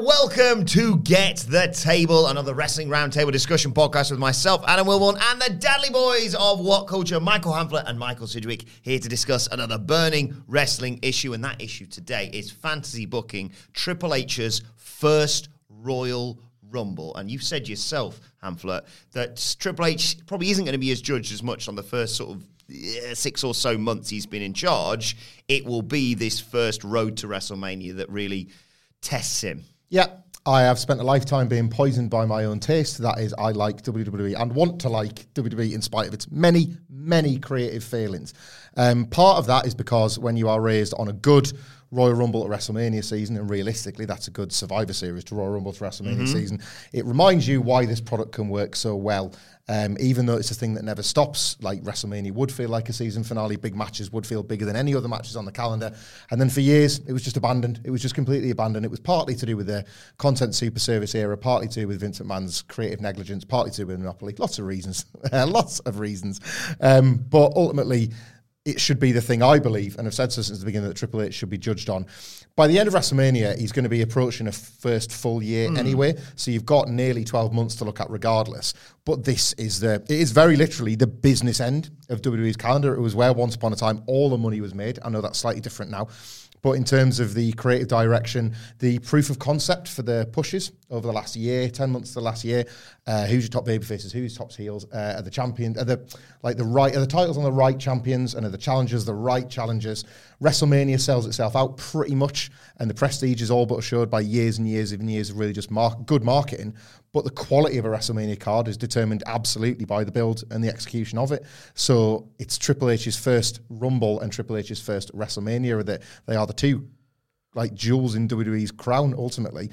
welcome to Get the Table, another wrestling roundtable discussion podcast with myself, Adam Wilborn, and the Dudley Boys of What Culture, Michael Hamflett and Michael Sidgwick, here to discuss another burning wrestling issue. And that issue today is fantasy booking Triple H's first Royal Rumble. And you've said yourself, Hamflett, that Triple H probably isn't going to be as judged as much on the first sort of six or so months he's been in charge. It will be this first road to WrestleMania that really tests him. Yeah, I have spent a lifetime being poisoned by my own taste. That is, I like WWE and want to like WWE in spite of its many, many creative failings. Um, part of that is because when you are raised on a good Royal Rumble at WrestleMania season, and realistically, that's a good Survivor Series to Royal Rumble to WrestleMania season, it reminds you why this product can work so well. Um, even though it's a thing that never stops, like WrestleMania would feel like a season finale, big matches would feel bigger than any other matches on the calendar. And then for years, it was just abandoned. It was just completely abandoned. It was partly to do with the content super service era, partly to do with Vince McMahon's creative negligence, partly to do with Monopoly. Lots of reasons. Lots of reasons. Um, but ultimately, it should be the thing I believe, and I've said so since the beginning that Triple H should be judged on. By the end of WrestleMania, he's going to be approaching a first full year hmm. anyway, so you've got nearly 12 months to look at regardless. But this is the, it is very literally the business end of WWE's calendar. It was where once upon a time all the money was made. I know that's slightly different now. But in terms of the creative direction, the proof of concept for the pushes over the last year, ten months the last year, uh, who's your top baby faces, who's top heels, uh, are the champions, are the like the right, are the titles on the right champions, and are the challengers the right challengers? WrestleMania sells itself out pretty much, and the prestige is all but assured by years and years and years of really just mar- good marketing. But the quality of a WrestleMania card is determined absolutely by the build and the execution of it. So it's Triple H's first Rumble and Triple H's first WrestleMania. That they are the two like jewels in WWE's crown ultimately.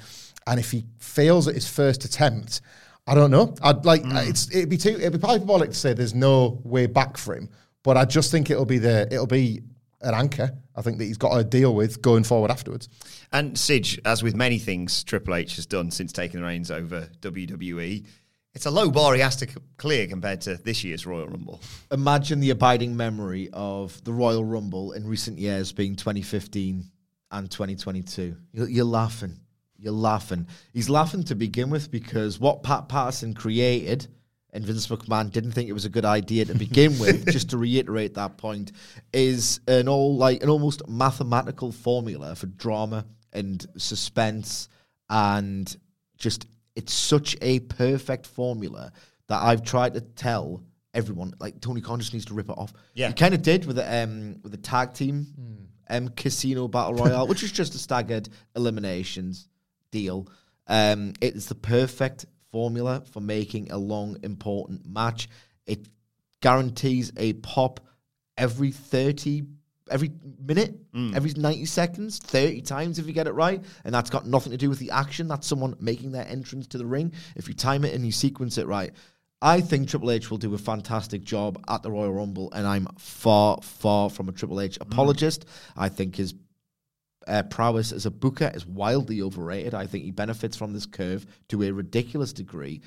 And if he fails at his first attempt, I don't know. I'd like hmm. it's it'd be too it'd be hyperbolic to say there's no way back for him. But I just think it'll be the it'll be an anchor. I think that he's got to deal with going forward afterwards. And Sidge, as with many things Triple H has done since taking the reins over WWE, it's a low bar he has to clear compared to this year's Royal Rumble. Imagine the abiding memory of the Royal Rumble in recent years being 2015 and 2022. You're, you're laughing. You're laughing. He's laughing to begin with because what Pat Patterson created and Vince McMahon didn't think it was a good idea to begin with, just to reiterate that point, is an all like an almost mathematical formula for drama and suspense and just it's such a perfect formula that I've tried to tell everyone like Tony Khan just needs to rip it off. Yeah. he kind of did with the um with the tag team um casino battle royale, which is just a staggered eliminations deal. Um, it's the perfect formula for making a long important match. It guarantees a pop every 30 every minute mm. every 90 seconds 30 times if you get it right. And that's got nothing to do with the action. That's someone making their entrance to the ring. If you time it and you sequence it right I think Triple H will do a fantastic job at the Royal Rumble, and I'm far, far from a Triple H mm. apologist. I think his uh, prowess as a booker is wildly overrated. I think he benefits from this curve to a ridiculous degree.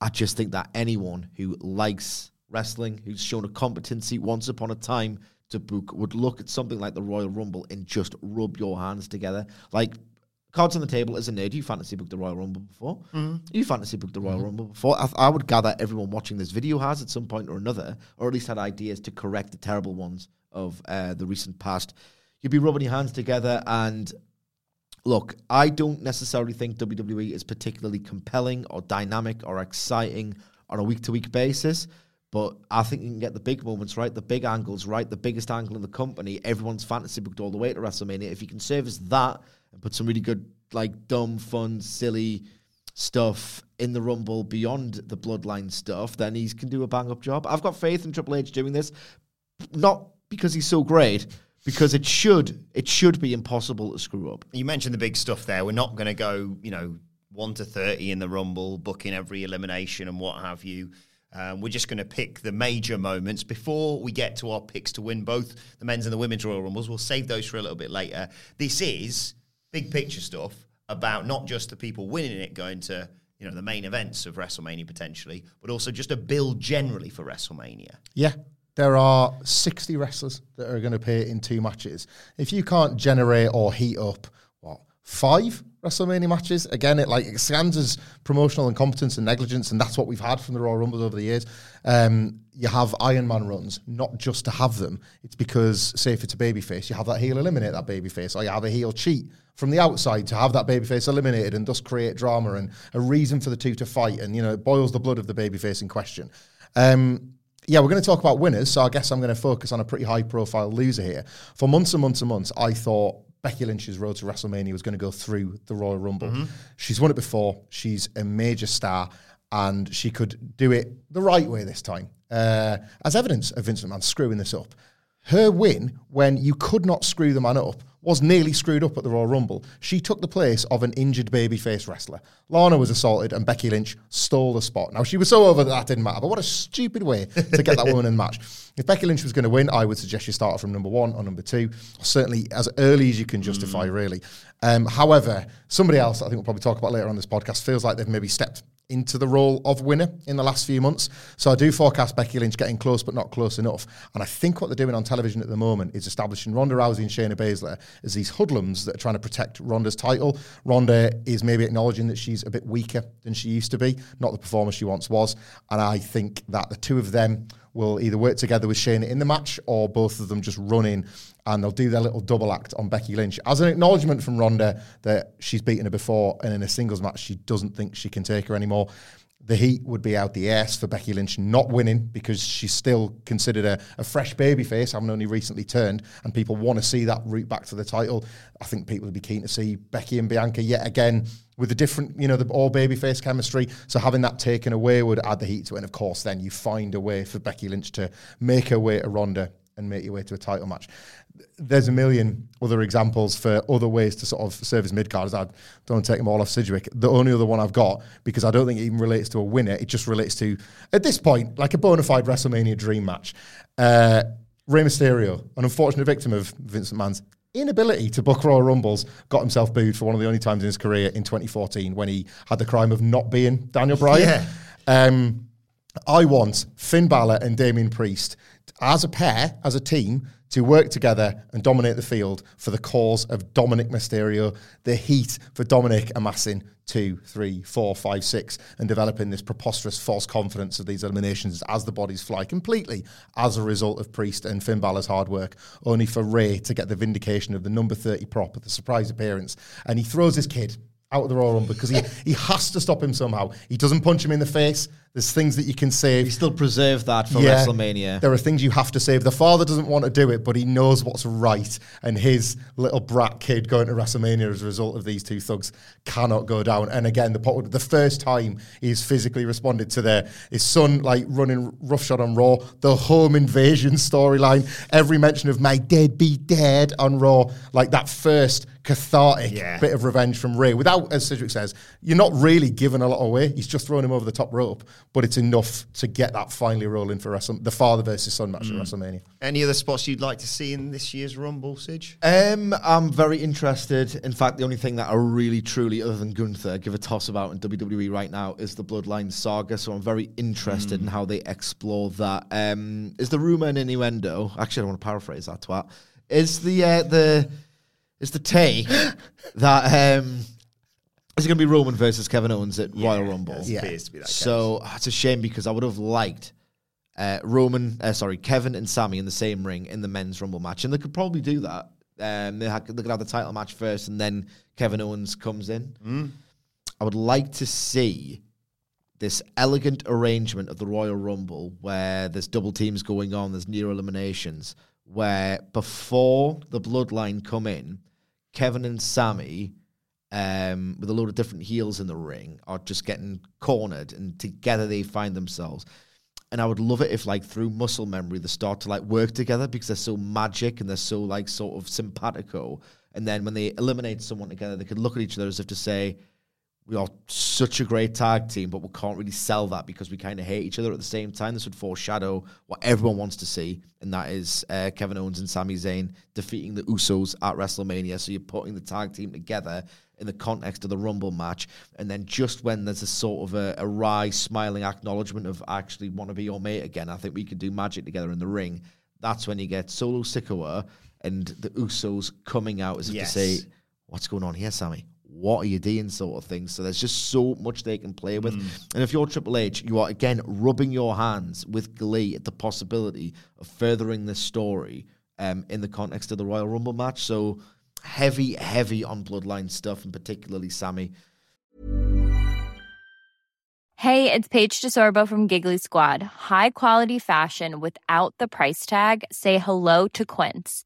I just think that anyone who likes wrestling, who's shown a competency once upon a time to book, would look at something like the Royal Rumble and just rub your hands together. Like, cards on the table as a nerd, you fantasy booked the Royal Rumble before. You fantasy booked the Royal Rumble before. I, I would gather everyone watching this video has at some point or another, or at least had ideas to correct the terrible ones of uh, the recent past. You'd be rubbing your hands together and look, I don't necessarily think WWE is particularly compelling or dynamic or exciting on a week to week basis. But I think you can get the big moments right, the big angles right, the biggest angle in the company. Everyone's fantasy booked all the way to WrestleMania. If you can service that and put some really good, like dumb, fun, silly stuff in the Rumble beyond the Bloodline stuff, then he can do a bang up job. I've got faith in Triple H doing this, not because he's so great, because it should it should be impossible to screw up. You mentioned the big stuff there. We're not going to go, you know, one to thirty in the Rumble, booking every elimination and what have you. Um, we're just going to pick the major moments before we get to our picks to win both the men's and the women's Royal Rumbles. We'll save those for a little bit later. This is big picture stuff about not just the people winning it going to you know the main events of WrestleMania potentially, but also just a build generally for WrestleMania. Yeah. There are 60 wrestlers that are going to appear in two matches. If you can't generate or heat up, what, five WrestleMania matches? Again, it like scans as promotional incompetence and negligence, and that's what we've had from the Royal Rumbles over the years. Um, you have Iron Man runs, not just to have them. It's because, say, if it's a babyface, you have that heel eliminate that babyface, or you have a heel cheat from the outside to have that babyface eliminated and thus create drama and a reason for the two to fight, and you know, it boils the blood of the babyface in question. Um, yeah, we're going to talk about winners, so I guess I'm going to focus on a pretty high profile loser here. For months and months and months, I thought Becky Lynch's road to WrestleMania was going to go through the Royal Rumble. She's won it before, she's a major star, and she could do it the right way this time. Uh, as evidence of Vincent McMahon screwing this up. Her win, when you could not screw the man up, was nearly screwed up at the Royal Rumble. She took the place of an injured babyface wrestler. Lana was assaulted, and Becky Lynch stole the spot. Now, she was so over that that didn't matter, but what a stupid way to get that woman in the match. If Becky Lynch was going to win, I would suggest you start her from number one or number two, certainly as early as you can justify, really. Um, however, somebody else, I think we'll probably talk about later on this podcast, feels like they've maybe stepped into the role of winner in the last few months. So I do forecast Becky Lynch getting close, but not close enough. And I think what they're doing on television at the moment is establishing Ronda Rousey and Shayna Baszler as these hoodlums that are trying to protect Ronda's title. Ronda is maybe acknowledging that she's a bit weaker than she used to be, not the performer she once was. And I think that the two of them will either work together with Shayna in the match or both of them just run in and they'll do their little double act on Becky Lynch as an acknowledgement from Ronda that she's beaten her before and in a singles match she doesn't think she can take her anymore. The heat would be out the ass for Becky Lynch not winning because she's still considered a, a fresh babyface, having only recently turned, and people want to see that route back to the title. I think people would be keen to see Becky and Bianca yet again with the different, you know, the all babyface chemistry. So having that taken away would add the heat to it. And of course, then you find a way for Becky Lynch to make her way to Ronda and make your way to a title match. There's a million other examples for other ways to sort of service mid carders. I don't take them all off Sidgwick. The only other one I've got, because I don't think it even relates to a winner, it just relates to, at this point, like a bona fide WrestleMania dream match. Uh, Rey Mysterio, an unfortunate victim of Vince McMahon's inability to book Royal Rumbles, got himself booed for one of the only times in his career in 2014 when he had the crime of not being Daniel Bryan. Yeah. Um, I want Finn Balor and Damien Priest as a pair, as a team, to work together and dominate the field for the cause of Dominic Mysterio, the heat for Dominic amassing two, three, four, five, six, and developing this preposterous false confidence of these eliminations as the bodies fly completely as a result of Priest and Finn Balor's hard work, only for Rey to get the vindication of the number 30 prop at the surprise appearance. And he throws his kid out of the Royal Rumble because he, he has to stop him somehow. He doesn't punch him in the face. There's things that you can save. You still preserve that for Yeah. WrestleMania. There are things you have to save. The father doesn't want to do it, but he knows what's right. And his little brat kid going to WrestleMania as a result of these two thugs cannot go down. And again, the the first time he's physically responded to their his son like running roughshod on Raw, the home invasion storyline, every mention of my dead be dead on Raw, like that first cathartic Yeah. bit of revenge from Rey. Without, as Cedric says, you're not really giving a lot away. He's just throwing him over the top rope, but it's enough to get that finally rolling for Wrestle- the father versus son match Mm. at WrestleMania. Any other spots you'd like to see in this year's Rumble, Sidge? Um, I'm very interested. In fact, the only thing that I really, truly, other than Gunther, give a toss about in WWE right now is the Bloodline saga. So I'm very interested in how they explore that. Um, is the rumor and innuendo? Actually, I don't want to paraphrase that twat. Is the uh, the is the take that um, is it going to be Roman versus Kevin Owens at Royal Rumble? It appears to be that. So ah, it's a shame because I would have liked uh, Roman, uh, sorry, Kevin and Sami in the same ring in the men's Rumble match, and they could probably do that Um, they, ha- they could have the title match first, and then Kevin Owens comes in. Mm. I would like to see this elegant arrangement of the Royal Rumble where there's double teams going on, there's near eliminations, where before the bloodline come in, Kevin and Sami, um, with a load of different heels in the ring, are just getting cornered and together they find themselves. And I would love it if, like, through muscle memory, they start to like work together because they're so magic and they're so like sort of simpatico. And then when they eliminate someone together, they could look at each other as if to say, we are such a great tag team, but we can't really sell that because we kind of hate each other at the same time. This would foreshadow what everyone wants to see, and that is uh, Kevin Owens and Sami Zayn defeating the Usos at WrestleMania. So you're putting the tag team together in the context of the Rumble match, and then just when there's a sort of a, a wry, smiling acknowledgement of I actually want to be your mate again, I think we could do magic together in the ring. That's when you get Solo Sikoa and the Usos coming out as if Yes. to say, "What's going on here, Sami?" What are you doing sort of thing. So there's just so much they can play with. And if you're Triple H, you are again rubbing your hands with glee at the possibility of furthering this story um, in the context of the Royal Rumble match. So heavy, heavy on bloodline stuff, and particularly Sami. Hey, it's Paige DeSorbo from Giggly Squad. High quality fashion without the price tag. Say hello to Quince.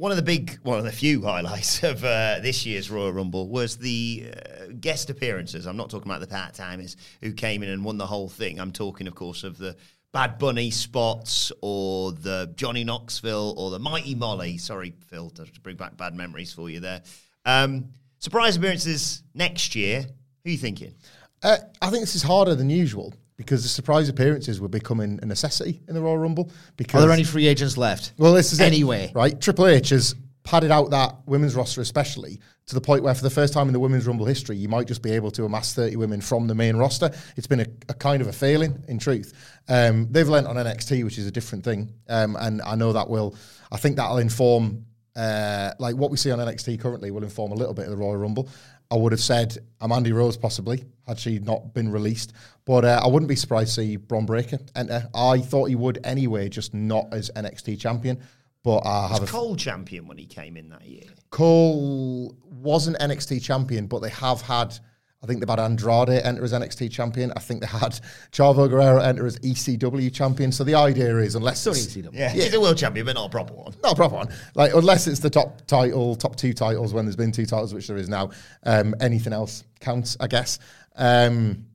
One of the big, one of the few highlights of uh, this year's Royal Rumble was the uh, guest appearances. I'm not talking about the part timers who came in and won the whole thing. I'm talking, of course, of the Bad Bunny spots or the Johnny Knoxville or the Mighty Molly. Sorry, Phil, to bring back bad memories for you there. Um, surprise appearances next year. Who are you thinking? Uh, I think this is harder than usual because the surprise appearances were becoming a necessity in the Royal Rumble. Because Are there any free agents left? Well, this is it, anyway. right? Triple H has padded out that women's roster, especially to the point where, for the first time in the women's Rumble history, you might just be able to amass 30 women from the main roster. It's been a, a kind of a failing, in truth. Um, they've lent on NXT, which is a different thing, um, and I know that will. I think that'll inform, uh, like what we see on NXT currently, will inform a little bit of the Royal Rumble. I would have said Amanda Rose possibly had she not been released, but uh, I wouldn't be surprised to see Bron Breakker enter. I thought he would anyway, just not as NXT champion. But I have a Was Cole champion when he came in that year? Cole wasn't NXT champion, but they have had. I think they've had Andrade enter as NXT champion. I think they had Chavo Guerrero enter as ECW champion. So the idea is, unless Still it's, see them. Yeah, he's a world champion, but not a proper one. not a proper one, like unless it's the top title, top two titles when there's been two titles, which there is now. Um, anything else counts, I guess. Um,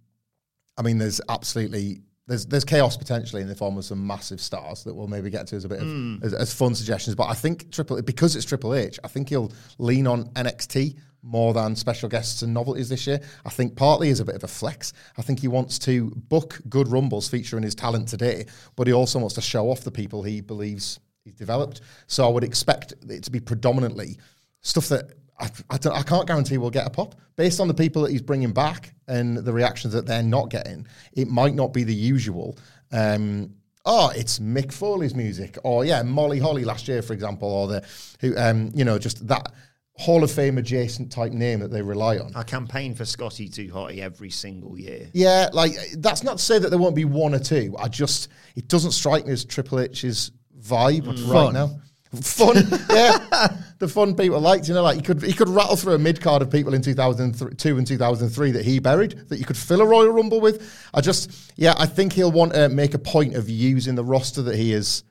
I mean, there's absolutely there's there's chaos potentially in the form of some massive stars that we'll maybe get to as a bit of as, as fun suggestions. But I think Triple because it's Triple H, I think he'll lean on NXT more than special guests and novelties this year. I think partly is a bit of a flex. I think he wants to book good rumbles featuring his talent today, but he also wants to show off the people he believes he's developed. So I would expect it to be predominantly stuff that I, I, I can't guarantee we'll get a pop based on the people that he's bringing back and the reactions that they're not getting. It might not be the usual. Um, oh, it's Mick Foley's music, or yeah, Molly Holly last year, for example, or the who, um, you know, just that Hall of Fame adjacent type name that they rely on. I campaign for Scotty Too Hotty every single year. Yeah, like that's not to say that there won't be one or two. I just it doesn't strike me as Triple H's vibe mm. right Fun. now. Fun, yeah, the fun people liked. You know, like he could he could rattle through a mid card of people in two thousand two and two thousand three that he buried that you could fill a Royal Rumble with. I just, yeah, I think he'll want to make a point of using the roster that he is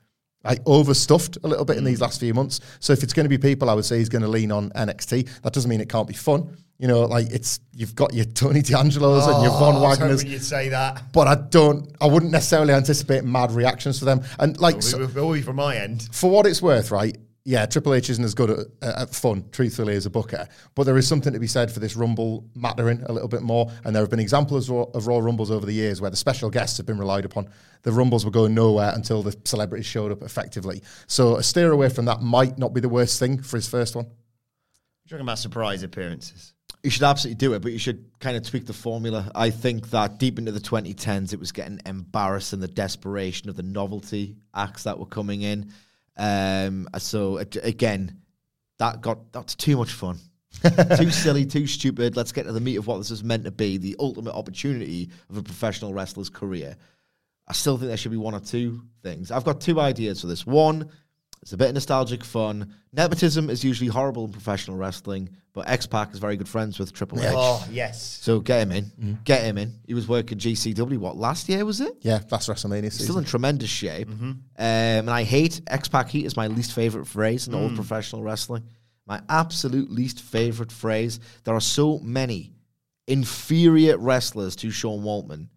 like overstuffed a little bit in these mm. last few months. So if it's going to be people, I would say he's going to lean on NXT. That doesn't mean it can't be fun. You know, like it's you've got your Tony D'Angelo's and your oh, Von Oh, I was Wagner's, you'd say that. but I don't. I wouldn't necessarily anticipate mad reactions to them. And like so- will be from my end. for what it's worth, right? Yeah, Triple H isn't as good at, at fun, truthfully, as a booker. But there is something to be said for this Rumble mattering a little bit more. And there have been examples of Raw, Rumbles over the years where the special guests have been relied upon. The Rumbles were going nowhere until the celebrities showed up effectively. So a steer away from that might not be the worst thing for his first one. You're talking about surprise appearances. You should absolutely do it, but you should kind of tweak the formula. I think that deep into the 2010s, it was getting embarrassing the desperation of the novelty acts that were coming in. Um, so ag- again, that got that's too much fun, too silly, too stupid. Let's get to the meat of what this is meant to be: the ultimate opportunity of a professional wrestler's career. I still think there should be one or two things. I've got two ideas for this. One, it's a bit of nostalgic fun. Nepotism is usually horrible in professional wrestling, but X Pac is very good friends with Triple H. Oh, yes. So get him in. Mm-hmm. Get him in. He was working GCW, what, last year was it? Yeah, last WrestleMania Still in tremendous shape. Mm-hmm. Um, and I hate X Pac Heat is my least favorite phrase in all of professional wrestling. My absolute least favorite phrase. There are so many inferior wrestlers to Sean Waltman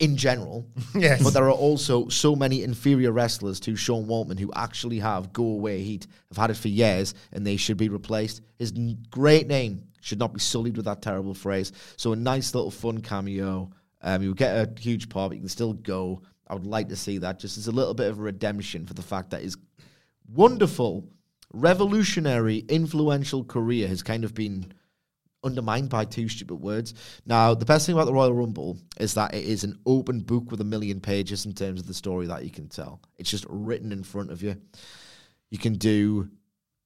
in general. Yes. But there are also so many inferior wrestlers to Sean Waltman who actually have go away heat, have had it for years, and they should be replaced. His n- great name should not be sullied with that terrible phrase. So a nice little fun cameo. Um, you get a huge pop, but you can still go. I would like to see that just as a little bit of a redemption for the fact that his wonderful, revolutionary, influential career has kind of been undermined by two stupid words. Now, the best thing about the Royal Rumble is that it is an open book with a million pages in terms of the story that you can tell. It's just written in front of you. You can do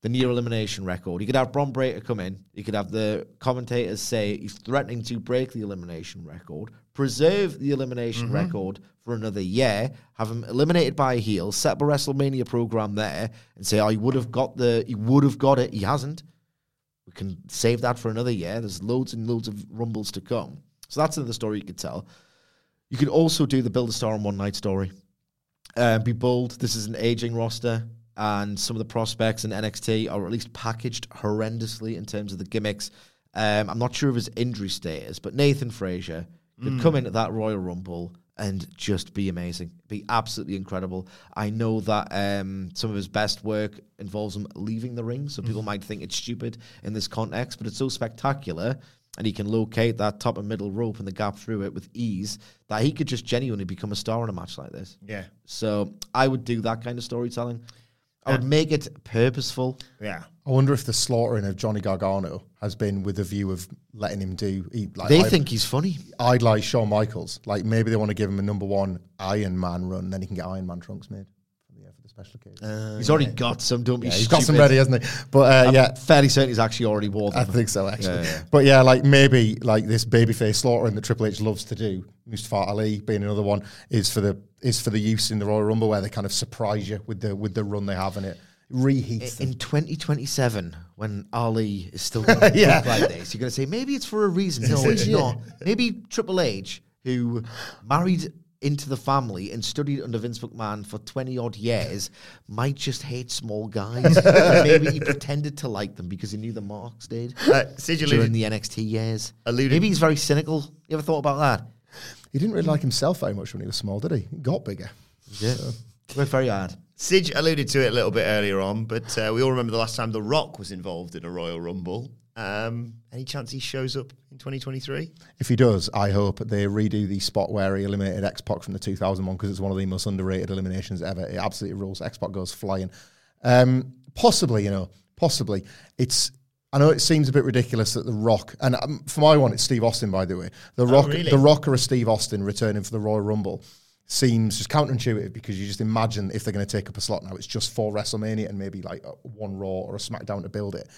the near elimination record. You could have Bron Breakker come in. You could have the commentators say he's threatening to break the elimination record, preserve the elimination mm-hmm. record for another year, have him eliminated by a heel, set up a WrestleMania program there, and say, "Oh, he would have got the, he would have got it. He hasn't." We can save that for another year. There's loads and loads of rumbles to come. So that's another story you could tell. You could also do the build a star in one night story. Uh, be bold. This is an aging roster, and some of the prospects in NXT are at least packaged horrendously in terms of the gimmicks. Um, I'm not sure of his injury status, but Nathan Frazer could come in at that Royal Rumble and just be amazing, be absolutely incredible. I know that um, some of his best work involves him leaving the ring, so people might think it's stupid in this context, but it's so spectacular. And he can locate that top and middle rope and the gap through it with ease that he could just genuinely become a star in a match like this. Yeah. So I would do that kind of storytelling. I would make it purposeful. Yeah. I wonder if the slaughtering of Johnny Gargano has been with the view of letting him do. He, like, They I- think he's funny. I'd like Shawn Michaels. Like maybe they want to give him a number one Iron Man run, then he can get Iron Man trunks made for the, for the special occasion. he's already got some. Don't be yeah, he's stupid. got some ready, hasn't he? But uh, I'm yeah, fairly certain he's actually already worn I think so actually. Yeah, yeah. But yeah, like maybe like this babyface slaughtering that Triple H loves to do, Mustafa Ali being another one, is for the is for the use in the Royal Rumble where they kind of surprise you with the with the run they have and it reheats them. in 2027, when Ali is still going to Yeah. look like this, you're going to say maybe it's for a reason. No, it's not. Maybe Triple H, who married into the family and studied under Vince McMahon for 20 odd years, might just hate small guys. maybe he pretended to like them because he knew the marks did Uh, Sid, you during alluded, the NXT years. alluded- Maybe he's very cynical. You ever thought about that? He didn't really like himself very much when he was small, did he? He got bigger. Yeah. Worked very hard. Sidge alluded to it a little bit earlier on, but uh, we all remember the last time The Rock was involved in a Royal Rumble. Um, any chance he shows up in 2023? If he does, I hope they redo the spot where he eliminated X Pac from the 2001 because it's one of the most underrated eliminations ever. It absolutely rules. X Pac goes flying. Um, possibly, you know, possibly. It's. I know it seems a bit ridiculous that The Rock, and um, for my one, it's Steve Austin, by the way. The Rock, really? The Rock or a Steve Austin returning for the Royal Rumble seems just counterintuitive because you just imagine if they're going to take up a slot now, it's just for WrestleMania and maybe like a one Raw or a SmackDown to build it.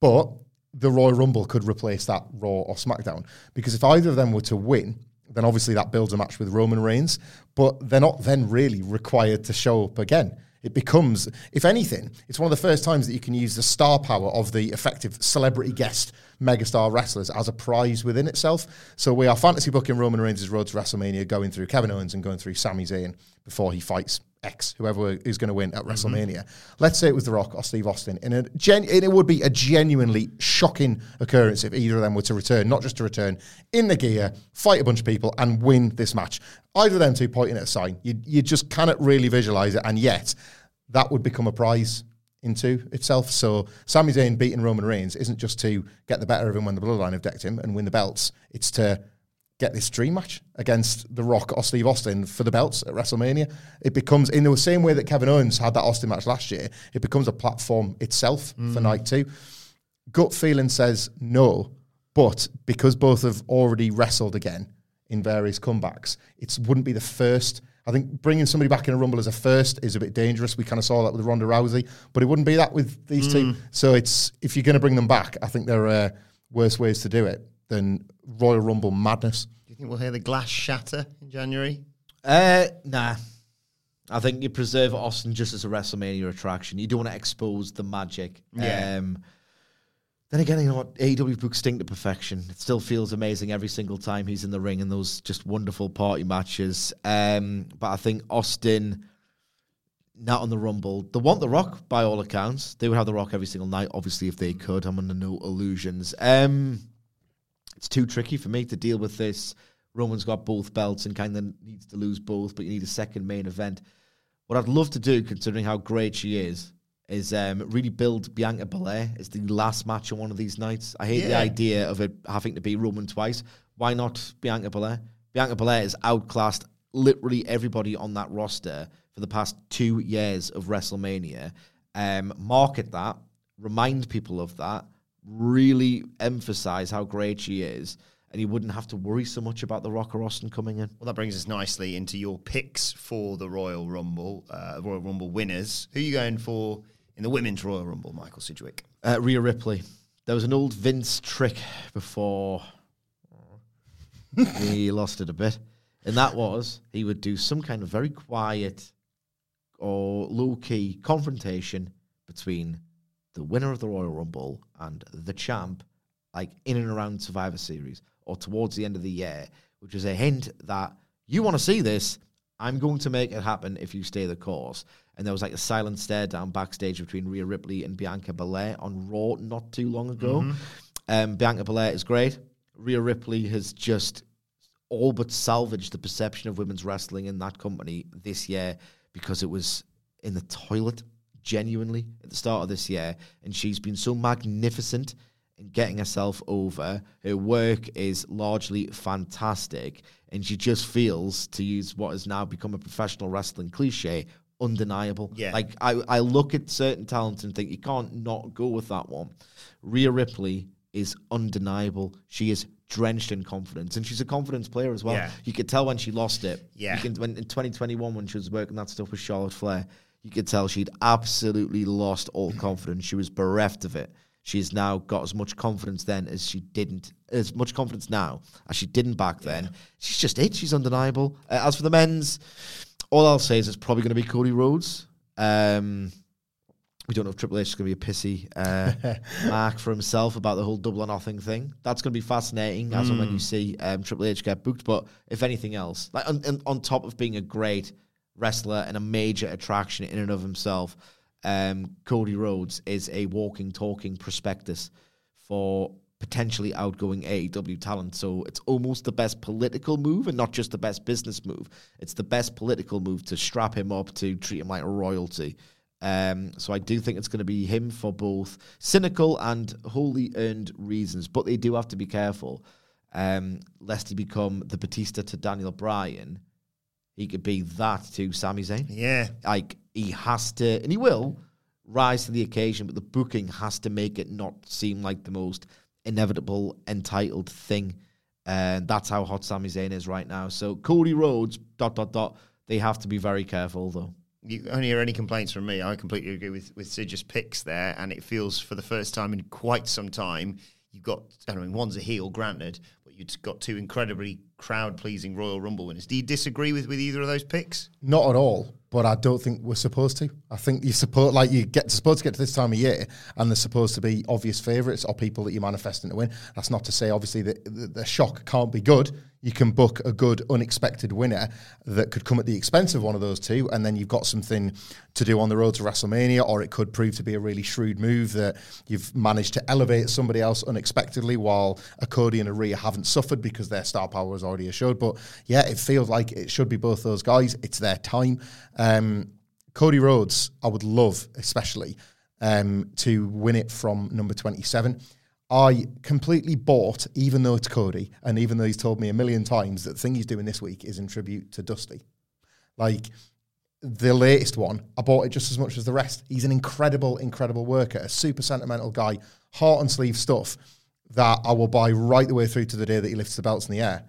But the Royal Rumble could replace that Raw or SmackDown because if either of them were to win, then obviously that builds a match with Roman Reigns, but they're not then really required to show up again. It becomes, if anything, it's one of the first times that you can use the star power of the effective celebrity guest megastar wrestlers as a prize within itself. So we are fantasy booking Roman Reigns' road to WrestleMania, going through Kevin Owens and going through Sami Zayn before he fights X, whoever is going to win at mm-hmm. WrestleMania. Let's say it was The Rock or Steve Austin. In a gen- and it would be a genuinely shocking occurrence if either of them were to return, not just to return in the gear, fight a bunch of people, and win this match. Either of them two pointing at a sign. You, you just cannot really visualize it, and yet that would become a prize into itself. So Sami Zayn beating Roman Reigns isn't just to get the better of him when the bloodline have decked him and win the belts. It's to get this dream match against The Rock or Steve Austin for the belts at WrestleMania. It becomes, in the same way that Kevin Owens had that Austin match last year, it becomes a platform itself for mm. night two. Gut feeling says no, but because both have already wrestled again in various comebacks, it wouldn't be the first. I think bringing somebody back in a Rumble as a first is a bit dangerous. We kind of saw that with Ronda Rousey, but it wouldn't be that with these two. Mm. So it's if you're going to bring them back, I think there are worse ways to do it than Royal Rumble madness. Do you think we'll hear the glass shatter in January? Uh, nah. I think you preserve Austin just as a WrestleMania attraction. You don't want to expose the magic. Yeah. Um, then again, you know what? AEW books Sting to perfection. It still feels amazing every single time he's in the ring in those just wonderful party matches. Um, but I think Austin, not on the Rumble. They want The Rock, by all accounts. They would have The Rock every single night, obviously, if they could. I'm under no illusions. Um, it's too tricky for me to deal with this. Roman's got both belts and kind of needs to lose both, but you need a second main event. What I'd love to do, considering how great she is, is um, really build Bianca Belair as the last match on one of these nights. I hate the idea of it having to be Roman twice. Why not Bianca Belair? Bianca Belair has outclassed literally everybody on that roster for the past two years of WrestleMania. Um, market that, remind people of that, really emphasize how great she is, and you wouldn't have to worry so much about the Rock or Austin coming in. Well, that brings us nicely into your picks for the Royal Rumble, uh, Royal Rumble winners. Who are you going for in the Women's Royal Rumble, Michael Sidgwick? Uh, Rhea Ripley. There was an old Vince trick before he lost it a bit, and that was he would do some kind of very quiet or low key confrontation between the winner of the Royal Rumble and the champ, like in and around Survivor Series or towards the end of the year, which is a hint that you want to see this. I'm going to make it happen if you stay the course. And there was like a silent stare down backstage between Rhea Ripley and Bianca Belair on Raw not too long ago. Um, Bianca Belair is great. Rhea Ripley has just all but salvaged the perception of women's wrestling in that company this year because it was in the toilet genuinely at the start of this year and she's been so magnificent in getting herself over her work is largely fantastic and she just feels to use what has now become a professional wrestling cliche undeniable Yeah. like I, I look at certain talents and think you can't not go with that one Rhea Ripley is undeniable she is drenched in confidence and she's a confidence player as well Yeah. you could tell when she lost it Yeah. you can when in 2021 when she was working that stuff with Charlotte Flair, you could tell she'd absolutely lost all confidence. She was bereft of it. She's now got as much confidence then as she didn't, as much confidence now as she didn't back then. She's just it. She's undeniable. Uh, as for the men's, all I'll say is it's probably going to be Cody Rhodes. Um, we don't know if Triple H is going to be a pissy uh, mark for himself about the whole double or nothing thing. That's going to be fascinating as and when you see um, Triple H get booked. But if anything else, like on, on top of being a great wrestler and a major attraction in and of himself, um, Cody Rhodes is a walking, talking prospectus for potentially outgoing AEW talent. So it's almost the best political move and not just the best business move. It's the best political move to strap him up, to treat him like a royalty. Um, so I do think it's going to be him for both cynical and wholly earned reasons. But they do have to be careful, um, lest he become the Batista to Daniel Bryan. He could be that to Sami Zayn. Yeah. Like he has to, and he will rise to the occasion, but the booking has to make it not seem like the most inevitable, entitled thing. And that's how hot Sami Zayn is right now. So Cody Rhodes, dot dot dot. They have to be very careful though. You only hear any complaints from me. I completely agree with with Sidge's picks there, and it feels for the first time in quite some time you've got. I mean, one's a heel, granted, but you've got two incredibly crowd pleasing Royal Rumble winners. Do you disagree with with either of those picks? Not at all. But I don't think we're supposed to. I think you support like you get supposed to get to this time of year, and they're supposed to be obvious favourites or people that you're manifesting to win. That's not to say obviously that the, the shock can't be good. You can book a good unexpected winner that could come at the expense of one of those two, and then you've got something to do on the road to WrestleMania, or it could prove to be a really shrewd move that you've managed to elevate somebody else unexpectedly while a Cody and a Rhea haven't suffered because their star power was already assured. But yeah, it feels like it should be both those guys. It's their time. Um, Cody Rhodes, I would love, especially, um, to win it from number 27. I completely bought, even though it's Cody, and even though he's told me a million times that the thing he's doing this week is in tribute to Dusty. Like the latest one, I bought it just as much as the rest. He's an incredible, incredible worker, a super sentimental guy, heart and sleeve stuff that I will buy right the way through to the day that he lifts the belts in the air.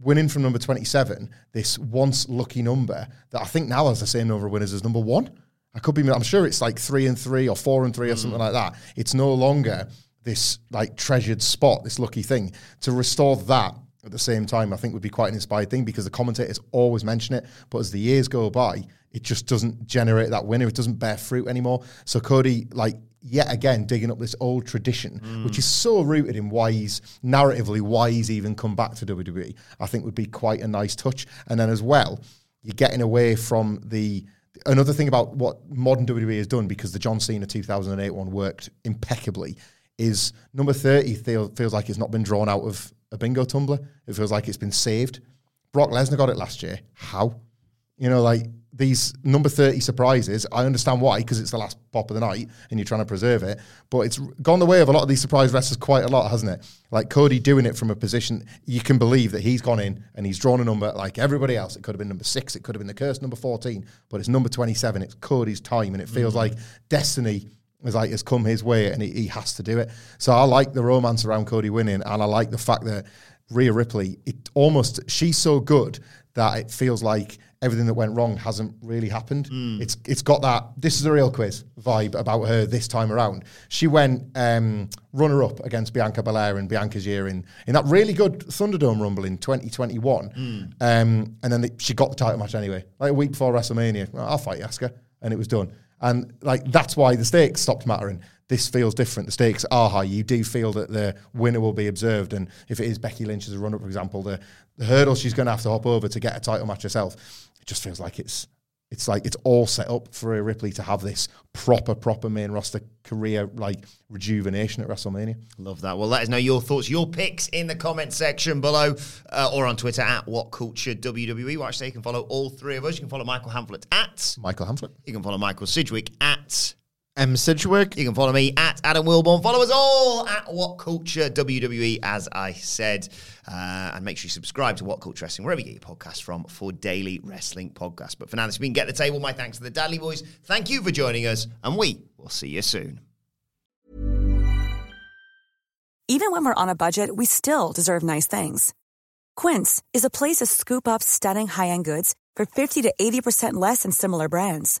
Winning from number 27, this once lucky number that I think now has the same number of winners as number one. I could be, I'm sure it's like three and three or four and three or something mm. like that. It's no longer this like treasured spot, this lucky thing. To restore that at the same time, I think would be quite an inspired thing because the commentators always mention it. But as the years go by, it just doesn't generate that winner. It doesn't bear fruit anymore. So Cody, like yet again, digging up this old tradition, mm. which is so rooted in why he's narratively why he's even come back to WWE. I think would be quite a nice touch. And then as well, you're getting away from the another thing about what modern WWE has done because the John Cena 2008 one worked impeccably is number 30 feel, feels like it's not been drawn out of a bingo tumbler. It feels like it's been saved. Brock Lesnar got it last year. How? You know, like these number 30 surprises, I understand why, because it's the last pop of the night and you're trying to preserve it. But it's gone the way of a lot of these surprise wrestlers quite a lot, hasn't it? Like Cody doing it from a position you can believe that he's gone in and he's drawn a number like everybody else. It could have been number six, it could have been the curse number 14, but it's number 27. It's Cody's time and it feels mm-hmm. like destiny is like has come his way and he, he, has to do it. So I like the romance around Cody winning, and I like the fact that Rhea Ripley, it almost she's so good that it feels like everything that went wrong hasn't really happened. Mm. It's it's got that this is a real quiz vibe about her this time around. She went um, runner up against Bianca Belair and Bianca's year in in that really good Thunderdome Rumble in 2021, mm. um, and then the, she got the title match anyway, like a week before WrestleMania. Well, I'll fight Asuka, and it was done. And like that's why the stakes stopped mattering. This feels different. The stakes are high. You do feel that the winner will be observed. And if it is Becky Lynch as a runner, up, for example, the, the hurdle she's going to have to hop over to get a title match herself, it just feels like it's it's like it's all set up for a Ripley to have this proper, proper main roster career like rejuvenation at WrestleMania. Love that. Well, let us know your thoughts, your picks in the comment section below uh, or on Twitter at What Culture WWE. Watch so you can follow all three of us. You can follow Michael Hamflett at Michael Hamflett. You can follow Michael Sidgwick at M. Sidgwick. You can follow me at Adam Wilborn. Follow us all at What Culture WWE, as I said. Uh, and make sure you subscribe to What Culture Wrestling, wherever you get your podcast from, for daily wrestling podcasts. But for now, this has been Get the Table. My thanks to the Dudley Boys. Thank you for joining us, and we will see you soon. Even when we're on a budget, we still deserve nice things. Quince is a place to scoop up stunning high end goods for 50 to 80% less than similar brands.